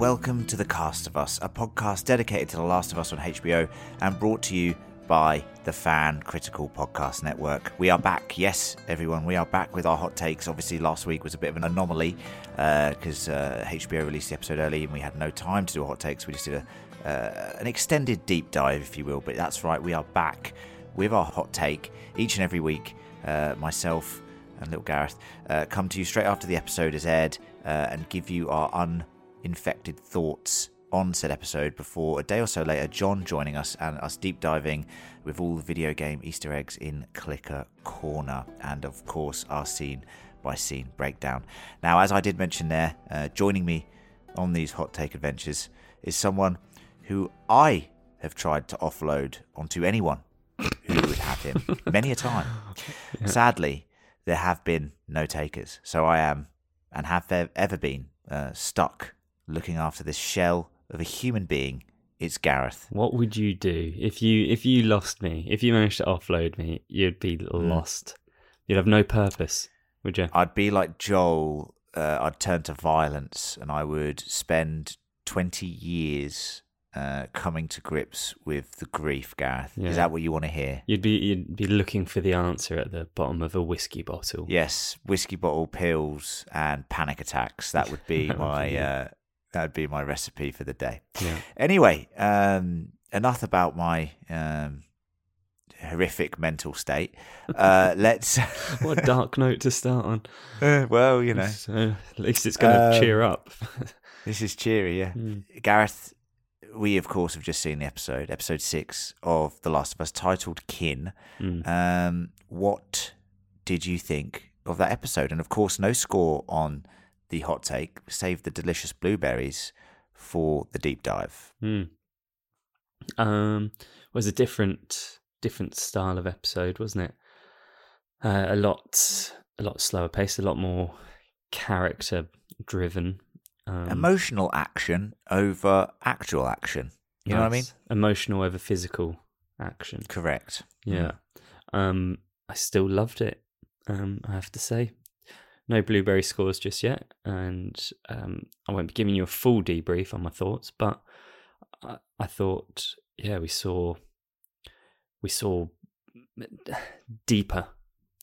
Welcome to The Cast of Us, a podcast dedicated to The Last of Us on HBO and brought to you by the Fan Critical Podcast Network. We are back, yes, everyone, we are back with our hot takes. Obviously, last week was a bit of an anomaly because uh, uh, HBO released the episode early and we had no time to do hot takes. We just did a, uh, an extended deep dive, if you will. But that's right, we are back with our hot take each and every week. Uh, myself and little Gareth uh, come to you straight after the episode is aired uh, and give you our uninfected thoughts on said episode before a day or so later, John joining us and us deep diving with all the video game Easter eggs in Clicker Corner, and of course, our scene by scene breakdown. Now, as I did mention there, uh, joining me on these hot take adventures is someone who I have tried to offload onto anyone who would have him many a time. Sadly, there have been no takers, so I am and have ever been uh, stuck looking after this shell of a human being, it's Gareth. What would you do if you if you lost me? If you managed to offload me, you'd be mm. lost. You'd have no purpose, would you? I'd be like Joel. Uh, I'd turn to violence, and I would spend twenty years uh, coming to grips with the grief, Gareth. Yeah. Is that what you want to hear? You'd be you'd be looking for the answer at the bottom of a whiskey bottle. Yes, whiskey bottle, pills, and panic attacks. That would be my uh, that would be my recipe for the day. Yeah. Anyway, um, enough about my um, horrific mental state. Uh, let's. what a dark note to start on. Uh, well, you know, so at least it's going to um, cheer up. this is cheery, yeah. Mm. Gareth, we of course have just seen the episode, episode six of The Last of Us, titled "Kin." Mm. Um, what did you think of that episode? And of course, no score on the hot take, save the delicious blueberries for the deep dive. Mm. Um, was a different different style of episode, wasn't it? Uh, a lot a lot slower paced, a lot more character driven. Um, Emotional action over actual action. You know what I mean? Emotional over physical action. Correct. Yeah. Mm. Um, I still loved it. Um, I have to say no blueberry scores just yet, and um, I won't be giving you a full debrief on my thoughts. But I, I thought, yeah, we saw we saw deeper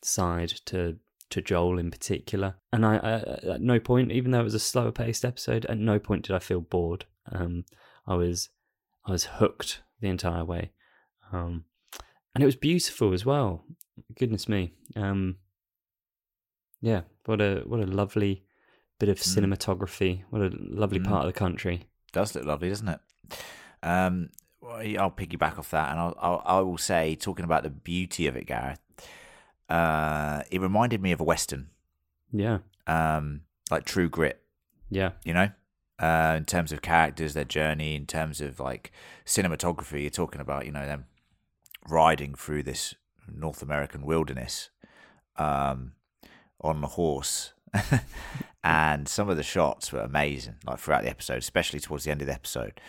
side to to Joel in particular, and I, I, at no point, even though it was a slower paced episode, at no point did I feel bored. Um, I was I was hooked the entire way, um, and it was beautiful as well. Goodness me. Um, yeah, what a what a lovely bit of mm. cinematography. What a lovely mm. part of the country. Does look lovely, doesn't it? Um, I'll piggyback off that, and I'll, I'll I will say, talking about the beauty of it, Gareth. Uh, it reminded me of a western. Yeah. Um, like True Grit. Yeah. You know, uh, in terms of characters, their journey, in terms of like cinematography, you're talking about, you know, them riding through this North American wilderness. Um, on the horse. and some of the shots were amazing, like throughout the episode, especially towards the end of the episode.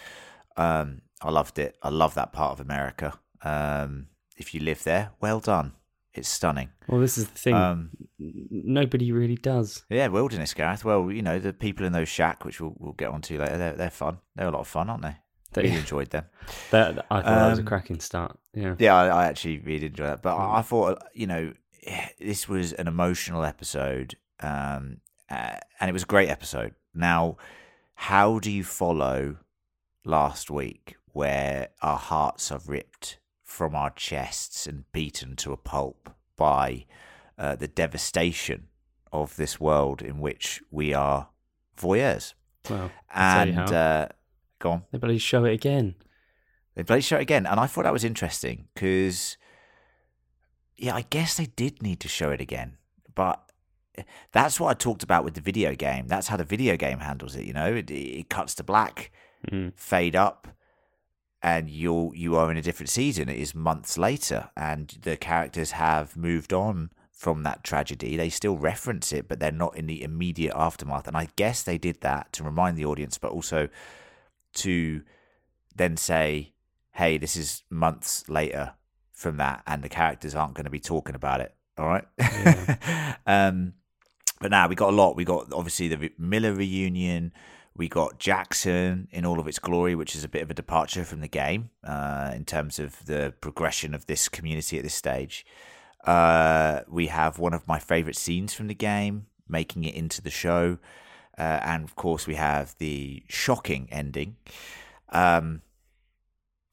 Um, I loved it. I love that part of America. Um, if you live there, well done. It's stunning. Well, this is the thing. Um, Nobody really does. Yeah, wilderness, Gareth. Well, you know the people in those shack, which we'll, we'll get onto later. They're they're fun. They're a lot of fun, aren't they? They really enjoyed them. That, I thought um, that was a um, cracking start. Yeah, yeah, I, I actually really enjoyed that. But I, I thought, you know, this was an emotional episode, um, uh, and it was a great episode. Now, how do you follow last week, where our hearts are ripped from our chests and beaten to a pulp by uh, the devastation of this world in which we are voyeurs? Well, and uh, go on. They bloody show it again. They bloody show it again, and I thought that was interesting because yeah, I guess they did need to show it again, but that's what I talked about with the video game. That's how the video game handles it. You know, it, it cuts to black, mm. fade up, and you're you are in a different season. It is months later, and the characters have moved on from that tragedy. They still reference it, but they're not in the immediate aftermath. And I guess they did that to remind the audience, but also to then say, "Hey, this is months later." From that, and the characters aren't going to be talking about it. All right. Yeah. um, but now we got a lot. We got obviously the Miller reunion. We got Jackson in all of its glory, which is a bit of a departure from the game uh, in terms of the progression of this community at this stage. Uh, we have one of my favorite scenes from the game making it into the show. Uh, and of course, we have the shocking ending. Um,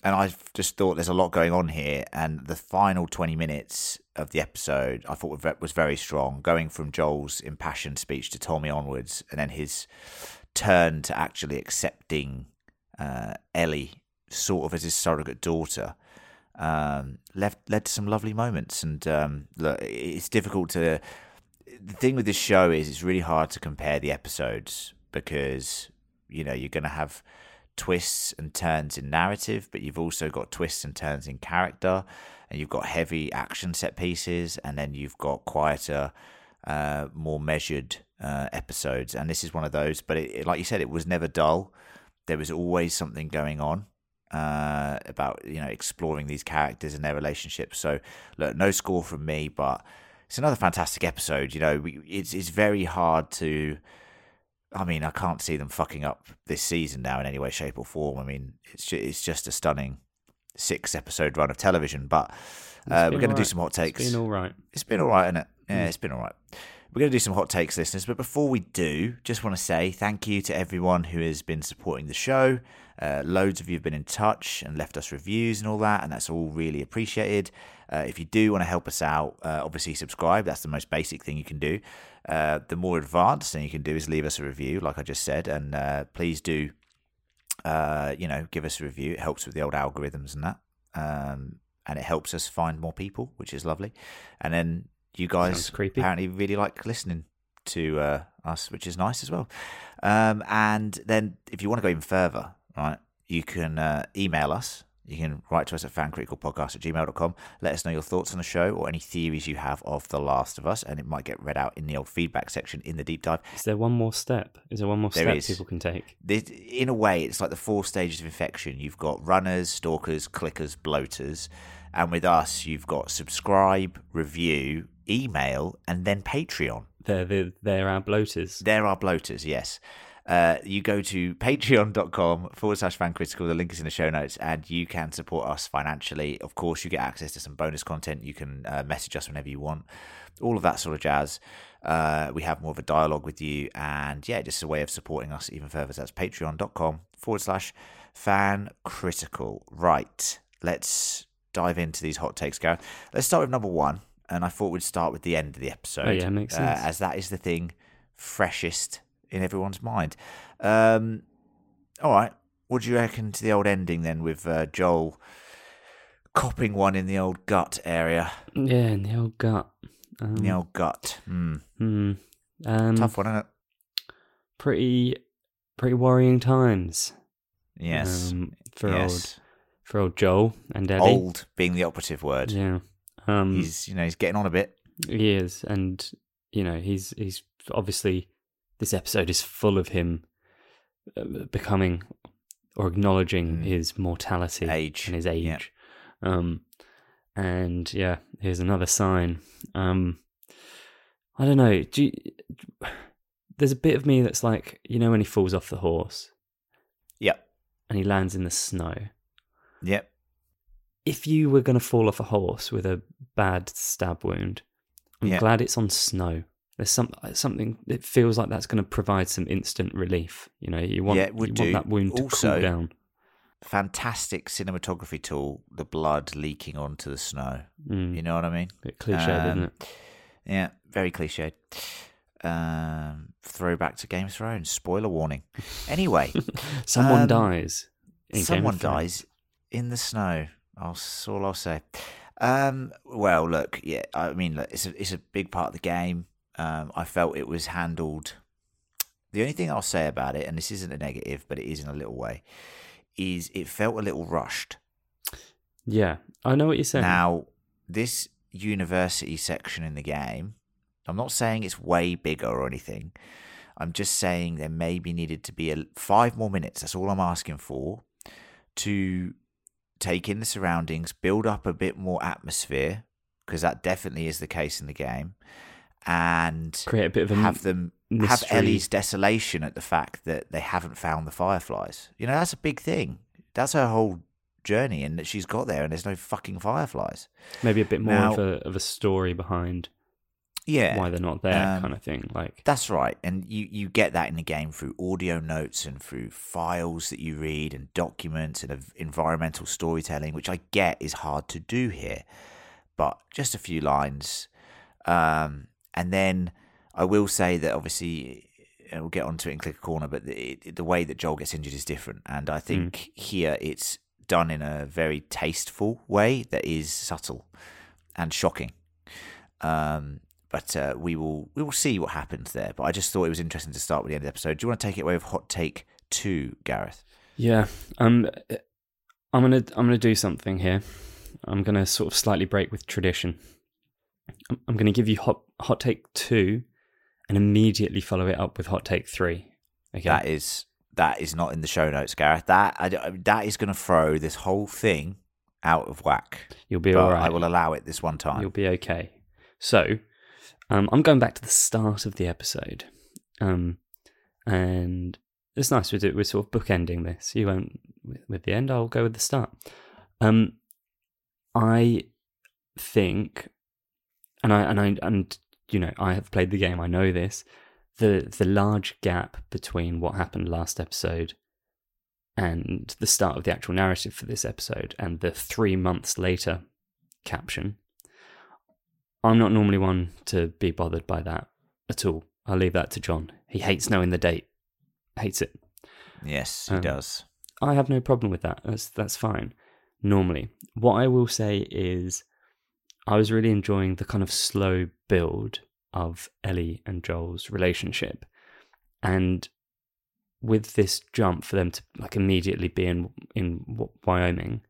and I just thought there's a lot going on here. And the final 20 minutes of the episode, I thought was very strong, going from Joel's impassioned speech to Tommy onwards, and then his turn to actually accepting uh, Ellie sort of as his surrogate daughter um, left led to some lovely moments. And um, look, it's difficult to. The thing with this show is it's really hard to compare the episodes because you know you're going to have twists and turns in narrative, but you've also got twists and turns in character, and you've got heavy action set pieces, and then you've got quieter, uh, more measured uh, episodes, and this is one of those. But it, it, like you said, it was never dull. There was always something going on uh, about you know exploring these characters and their relationships. So look, no score from me, but it's another fantastic episode. You know, it's it's very hard to. I mean, I can't see them fucking up this season now in any way, shape, or form. I mean, it's just, it's just a stunning six episode run of television. But uh, we're going right. to do some hot takes. It's been all right. It's been all right, isn't it? Yeah, mm. it's been all right. We're going to do some hot takes, listeners. But before we do, just want to say thank you to everyone who has been supporting the show. Uh, loads of you have been in touch and left us reviews and all that, and that's all really appreciated. Uh, if you do want to help us out, uh, obviously subscribe. That's the most basic thing you can do. Uh, the more advanced thing you can do is leave us a review, like I just said, and uh, please do, uh, you know, give us a review. It helps with the old algorithms and that, um, and it helps us find more people, which is lovely. And then you guys apparently really like listening to uh, us, which is nice as well. Um, and then if you want to go even further, right, you can uh, email us. You can write to us at fancriticalpodcast at gmail.com. Let us know your thoughts on the show or any theories you have of The Last of Us, and it might get read out in the old feedback section in the deep dive. Is there one more step? Is there one more there step is. people can take? in a way, it's like the four stages of infection. You've got runners, stalkers, clickers, bloaters. And with us, you've got subscribe, review, email, and then Patreon. They're, they're, they're our bloaters. They're our bloaters, yes. Uh, you go to patreon.com forward slash fan critical. The link is in the show notes, and you can support us financially. Of course, you get access to some bonus content. You can uh, message us whenever you want, all of that sort of jazz. Uh, we have more of a dialogue with you, and yeah, just a way of supporting us even further. So that's patreon.com forward slash fan critical. Right, let's dive into these hot takes, Gareth. Let's start with number one and I thought we'd start with the end of the episode. Oh, yeah, makes sense. Uh, as that is the thing freshest in everyone's mind. Um, all right, what do you reckon to the old ending then with uh, Joel copping one in the old gut area? Yeah, in the old gut. Um, the old gut. Mm. Mm, um, Tough one, isn't it? Pretty, pretty worrying times. Yes. Um, for yes. old, for old Joel and Eddie. Old being the operative word. Yeah. Um, he's you know he's getting on a bit. He is, and you know he's he's obviously this episode is full of him uh, becoming or acknowledging mm. his mortality, age, and his age. Yeah. Um, and yeah, here's another sign. Um, I don't know. You, there's a bit of me that's like, you know, when he falls off the horse. Yep. And he lands in the snow. Yep if you were going to fall off a horse with a bad stab wound, I'm yeah. glad it's on snow. There's some something. It feels like that's going to provide some instant relief. You know, you want, yeah, you want that wound to also, cool down. Fantastic cinematography tool. The blood leaking onto the snow. Mm. You know what I mean? Bit cliched, um, isn't it? Yeah, very cliched. Um, throwback to Game of Thrones. Spoiler warning. Anyway, someone um, dies. someone dies in the snow. That's all I'll say. Um, well, look, yeah, I mean, look, it's a it's a big part of the game. Um, I felt it was handled. The only thing I'll say about it, and this isn't a negative, but it is in a little way, is it felt a little rushed. Yeah, I know what you're saying. Now, this university section in the game, I'm not saying it's way bigger or anything. I'm just saying there maybe needed to be a, five more minutes. That's all I'm asking for to take in the surroundings, build up a bit more atmosphere, because that definitely is the case in the game, and create a bit of a have them have. Ellie's desolation at the fact that they haven't found the fireflies. You know, that's a big thing. That's her whole journey, and that she's got there and there's no fucking fireflies. maybe a bit more Now- of a of a story behind Yeah, why they're not there, Um, kind of thing. Like That's right, and you you get that in the game through audio notes and through files that you read and documents and environmental storytelling, which I get is hard to do here, but just a few lines, um, and then I will say that obviously. And we'll get onto it in a Corner, but the, the way that Joel gets injured is different, and I think here it's done in a very tasteful way that is subtle and shocking. Um, but uh, we will we will see what happens there. But I just thought it was interesting to start with the end of the episode. Do you want to take it away with hot take two, Gareth? Yeah, um, I'm gonna I'm gonna do something here. I'm gonna sort of slightly break with tradition. I'm, I'm gonna give you hot hot take two, and immediately follow it up with hot take three. Okay, That is that is not in the show notes, Gareth. That I, that is going to throw this whole thing out of whack. you'll be all right. I will allow it this one time. You'll be okay. So, um, I'm going back to the start of the episode, um, and it's nice we do. We're sort of bookending this. You won't with, with the end. I'll go with the start. Um, I think, and I and I and you know, I have played the game. I know this. The the large gap between what happened last episode and the start of the actual narrative for this episode and the three months later caption. I'm not normally one to be bothered by that at all. I'll leave that to John. He hates knowing the date. Hates it. yes, he Um, does. I have no problem with that. That's that's fine. Normally, what I will say is, I was really enjoying the kind of slow build of Ellie and Joel's relationship, and with this jump for them to like immediately be in in Wyoming,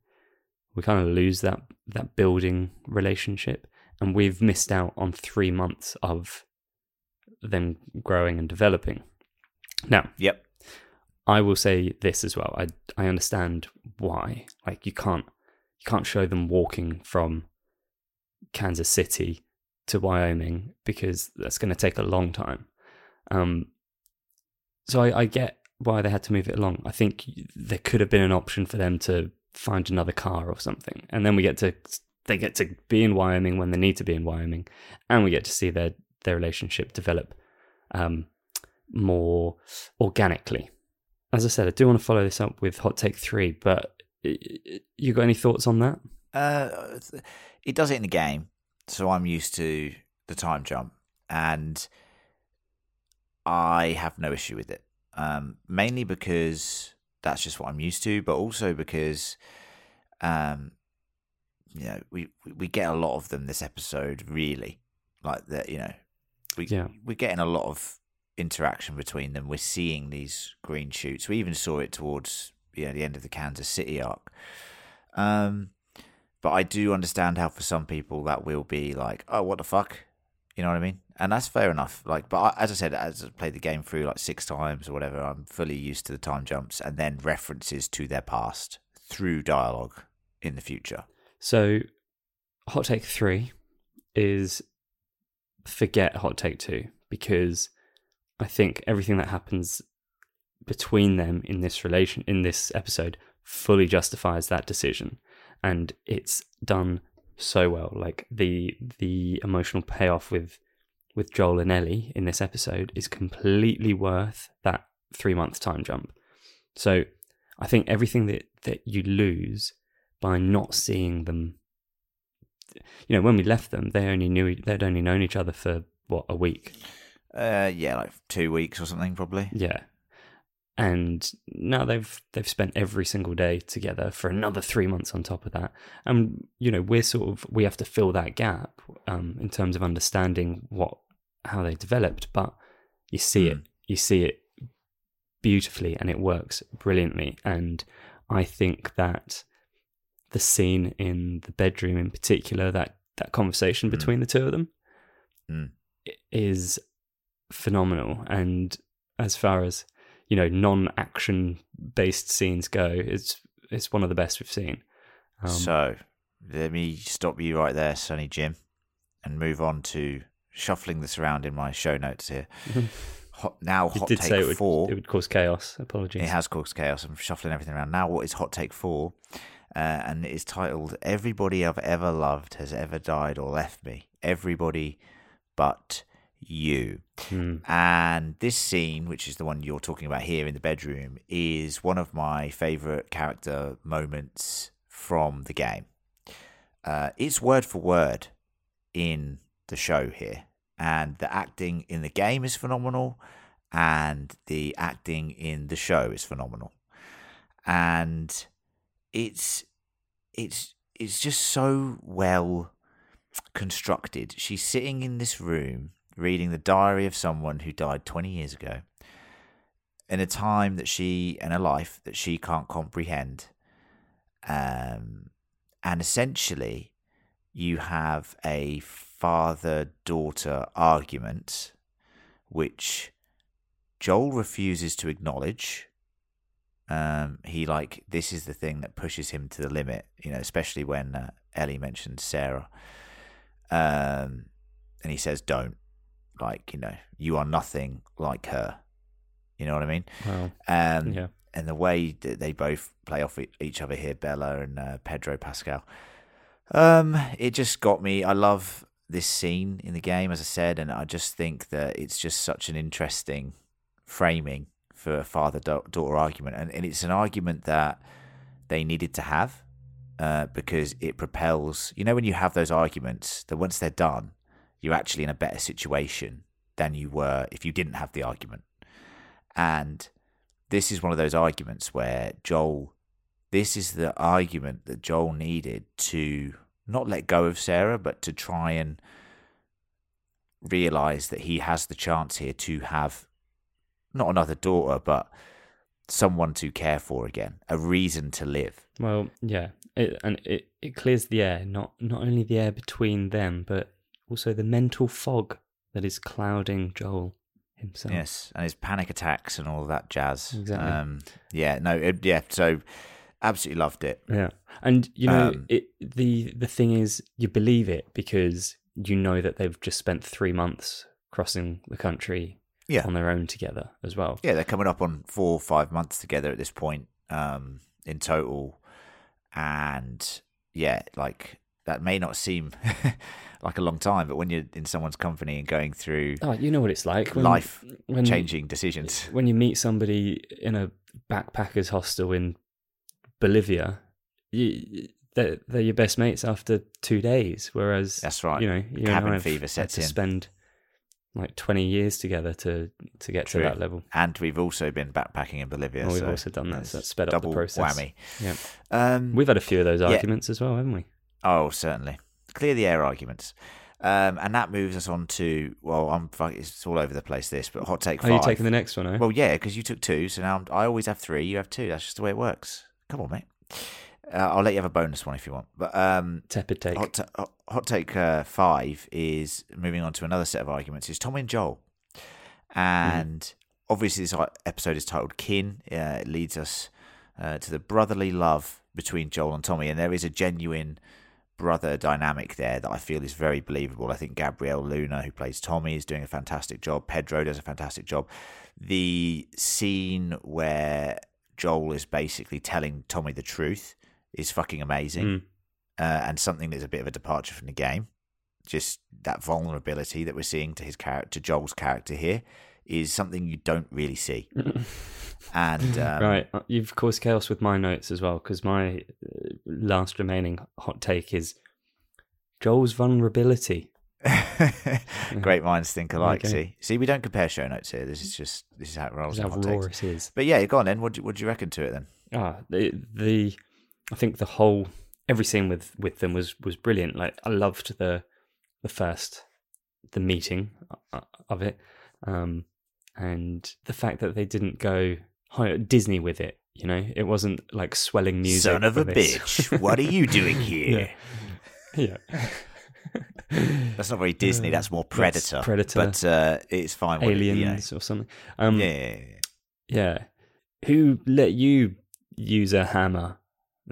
we kind of lose that that building relationship, and we've missed out on three months of them growing and developing. Now, Yep. I will say this as well. I I understand why. Like you can't you can't show them walking from Kansas City to Wyoming because that's going to take a long time. Um, so I, I get why they had to move it along. I think there could have been an option for them to find another car or something, and then we get to they get to be in Wyoming when they need to be in Wyoming, and we get to see their their relationship develop um, more organically as I said, I do want to follow this up with hot take three, but you got any thoughts on that? Uh, it does it in the game, so I'm used to the time jump, and I have no issue with it. Um, mainly because that's just what I'm used to, but also because, um, you know, we we get a lot of them this episode. Really, like that. You know, we Yeah. we're getting a lot of interaction between them. We're seeing these green shoots. We even saw it towards you know the end of the Kansas City arc. Um, but I do understand how for some people that will be like, oh, what the fuck, you know what I mean? And that's fair enough. Like, but I, as I said, as I played the game through like six times or whatever, I'm fully used to the time jumps and then references to their past through dialogue in the future. So, hot take three is forget hot take two because I think everything that happens between them in this relation in this episode fully justifies that decision, and it's done so well. Like the the emotional payoff with with Joel and Ellie in this episode is completely worth that three month time jump. So I think everything that, that you lose by not seeing them you know, when we left them, they only knew they'd only known each other for what, a week. Uh, yeah, like two weeks or something, probably. Yeah. And now they've they've spent every single day together for another three months on top of that. And you know, we're sort of we have to fill that gap um, in terms of understanding what how they developed. But you see it, you see it beautifully, and it works brilliantly. And I think that the scene in the bedroom, in particular, that that conversation between the two of them, Mm. is phenomenal. And as far as you know, non-action based scenes go, it's it's one of the best we've seen. Um, so let me stop you right there, Sonny Jim, and move on to shuffling this around in my show notes here. hot now hot did take say it would, four. it would cause chaos. Apologies. It has caused chaos. I'm shuffling everything around. Now, what is Hot Take 4? Uh, and it is titled Everybody I've Ever Loved Has Ever Died or Left Me. Everybody but you. Hmm. And this scene, which is the one you're talking about here in the bedroom, is one of my favourite character moments from the game. Uh, it's word for word in the show here. And the acting in the game is phenomenal, and the acting in the show is phenomenal. And it's it's it's just so well constructed. She's sitting in this room reading the diary of someone who died 20 years ago in a time that she and a life that she can't comprehend. Um, and essentially, you have a father daughter argument which Joel refuses to acknowledge. Um, he like this is the thing that pushes him to the limit, you know, especially when uh, Ellie mentioned Sarah. Um, and he says, "Don't like you know, you are nothing like her." You know what I mean? Wow. Um, Yeah. and the way that they both play off each other here, Bella and uh, Pedro Pascal. Um, it just got me. I love this scene in the game, as I said, and I just think that it's just such an interesting framing for a father daughter argument, and, and it's an argument that they needed to have uh, because it propels. You know, when you have those arguments, that once they're done, you're actually in a better situation than you were if you didn't have the argument. And this is one of those arguments where Joel, this is the argument that Joel needed to not let go of Sarah, but to try and realize that he has the chance here to have not another daughter, but someone to care for again, a reason to live. Well, yeah, it, and it, it clears the air, not not only the air between them, but also the mental fog that is clouding Joel himself. Yes, and his panic attacks and all of that jazz. Exactly. Um, yeah, no, it, yeah. So absolutely loved it. Yeah, and you know, Um, it the the thing is, you believe it because you know that they've just spent three months crossing the country Yeah. on their own together as well. Yeah, they're coming up on four or five months together at this point um, in total, and yeah, like that may not seem like a long time, but when you're in someone's company and going through Oh, you know what it's like life when, changing decisions. when you meet somebody in a backpackers hostel in Bolivia. You, they're, they're your best mates after two days, whereas That's right. you know you and Cabin have fever sets to in. spend like twenty years together to to get True. to that level. and we've also been backpacking in Bolivia. Well, we've so also done that, so that sped up the process. Whammy. Yeah. Um, We've had a few of those Yeah. arguments as well, haven't we? Oh, certainly. Clear the air arguments. Um, and that moves us on to well, I'm fuck- it's all over the place. This, but hot take Are five. you taking the next one? Eh? Well, yeah, because you took two, so now I'm, I always have three. You have two. That's just the way it works. Come on, mate. Uh, I'll let you have a bonus one if you want. But um, Tepid take. hot, ta- hot- hot take uh, five is moving on to another set of arguments. Is Tom and Joel, and obviously this uh, episode is titled "Kin." Uh, it leads us uh, to the brotherly love between Joel and Tommy, and there is a genuine brother dynamic there that I feel is very believable. I think Gabriel Luna, who plays Tommy, is doing a fantastic job. Pedro does a fantastic job. The scene where Joel is basically telling Tommy the truth is fucking amazing, Mm. uh, and something that's a bit of a departure from the game. Just that vulnerability that we're seeing to his character, to Joel's character here, is something you don't really see. And um, right, uh, you've caused chaos with my notes as well because my uh, last remaining hot take is Joel's vulnerability. Great minds think alike. Okay. See, see, we don't compare show notes here. This is just this is how it rolls. How hot takes. it is. But yeah, go on then. What do, what do you reckon to it then? Ah, the, the I think the whole every scene with with them was was brilliant. Like I loved the the first the meeting uh, of it, um, and the fact that they didn't go Disney with it. You know, it wasn't like swelling music. Son of a this. bitch! what are you doing here? yeah. That's not very Disney. That's more Uh, That's Predator. Predator. But uh, it's fine. what- you know. Aliens or something. Um, Yeah, yeah, yeah. yeah. Who let you use a hammer?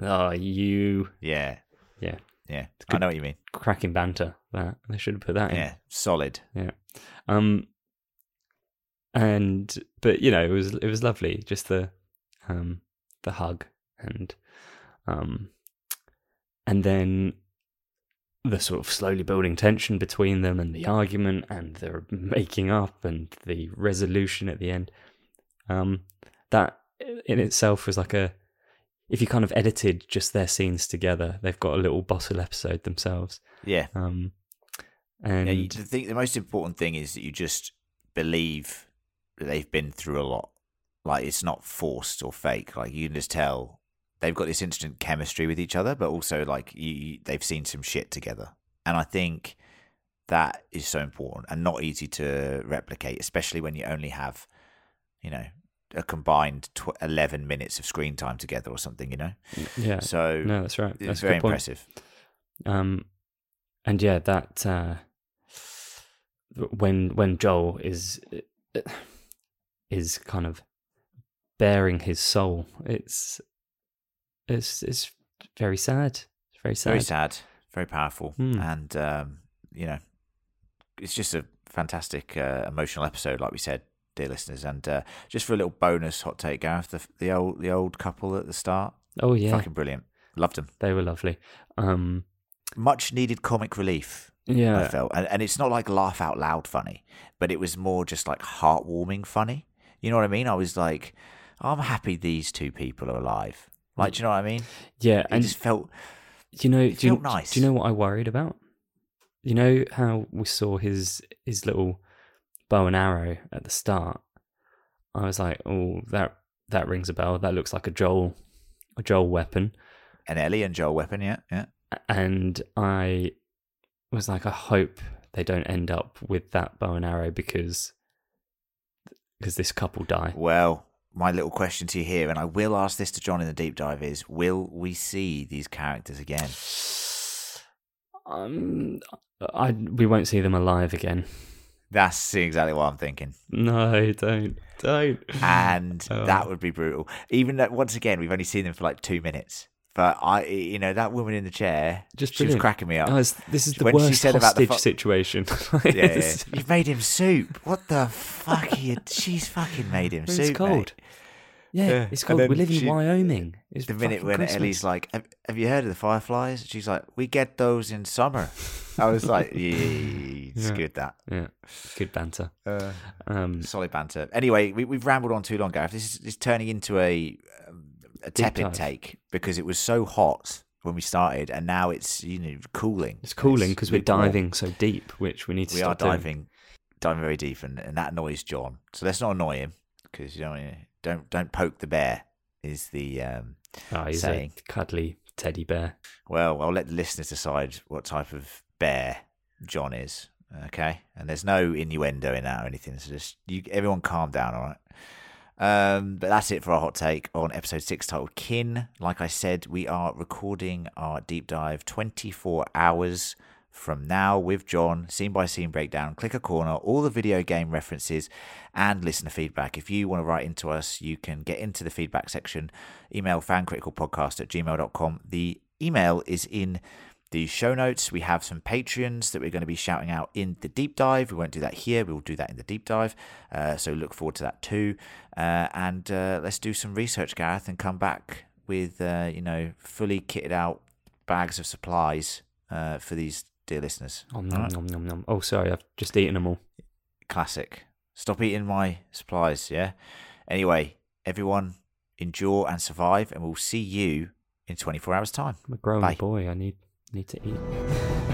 Oh, you yeah, Yeah. yeah. I know what you mean. cracking banter. That they should have put that in. Yeah, solid. Yeah. Um and but you know it was it was lovely just the um the hug and um and then the sort of slowly building tension between them and the argument and the making up and the resolution at the end um that in itself was like a if you kind of edited just their scenes together they've got a little bottle episode themselves Yeah. um and Yeah, you, the, thing, the most important thing is that you just believe they've been through a lot. Like it's not forced or fake. Like you can just tell they've got this instant chemistry with each other, but also like you, you, they've seen some shit together. And I think that is so important and not easy to replicate, especially when you only have, you know, a combined tw- eleven minutes of screen time together or something. You know, yeah so no that's right that's a very impressive. Um, and yeah, that uh, when when Joel is is kind of bearing his soul, it's it's it's very sad. It's very sad. very sad, very powerful, Hmm. and um, you know, it's just a fantastic uh, emotional episode, like we said, dear listeners. And uh, just for a little bonus hot take, Gareth, the, the old the old couple at the start, Oh yeah, fucking brilliant, loved them. they were lovely. Um, Much needed comic relief. Yeah, I felt, and, and it's not like laugh out loud funny, but it was more just like heartwarming funny. You know what I mean? I was like, I'm happy these two people are alive. Like, do you know what I mean? yeah, It and just felt you know, it do you, felt nice. do you know what I worried about? You know how we saw his his little bow and arrow at the start. I was like, oh, that that rings a bell. That looks like a Joel a Joel weapon, an Ellie and Joel weapon, yeah, yeah. and I was like, I hope they don't end up with that bow and arrow because because this couple die. Well, my little question to you here, and I will ask this to John in the deep dive, is will we see these characters again? Um, I we won't see them alive again. That's exactly what I'm thinking. No, don't, don't. And Oh. that would be brutal. Even that, once again, we've only seen them for like two minutes. But I, you know, that woman in the chair, Just she was cracking me up. It's- this is the When she worst said about the hostage fu- situation. yeah, yeah. It's- you've made him soup. What the fuck? You, she's fucking made him It's soup. cold. mate. Yeah, Yeah, it's called. We live in she- Wyoming. It's The minute when Christmas. Ellie's like, have, have you heard of the fireflies? She's like, we get those in summer. I was like, yeah, it's Yeah. good that. yeah, good banter. Uh, Um, solid banter. Anyway, we, we've rambled on too long, Gareth. This is, this is turning into a a tepid take because it was so hot when we started, and now it's you know cooling. it's cooling because we're diving so deep, which we need to We are stop doing. diving, diving very deep, and, and that annoys John. So let's not annoy him because you don't don't don't poke the bear. Is the um, Oh, he's saying. a cuddly teddy bear. well? I'll let the listeners decide what type of bear John is. Okay, and there's no innuendo in that or anything. So just you, everyone, calm down. All right. Um, but that's it for our hot take on episode six titled Kin. Like I said, we are recording our deep dive 24 hours from now with John, scene by scene breakdown, Clicker Corner, all the video game references, and listener feedback. If you want to write into us, you can get into the feedback section, email fancriticalpodcast at gmail.com. The email is in the show notes. We have some Patreons that we're going to be shouting out in the deep dive. We won't do that here. We'll do that in the deep dive. Uh, so look forward to that too. Uh, and uh, let's do some research, Gareth, and come back with uh, you know fully kitted out bags of supplies uh, for these dear listeners. Om, nom, right? nom, nom, nom. Oh, sorry, I've just eaten them all. Classic. Stop eating my supplies. Yeah. Anyway, everyone endure and survive, and we'll see you in 24 hours' time. I'm a grown Bye. boy. I need need to eat.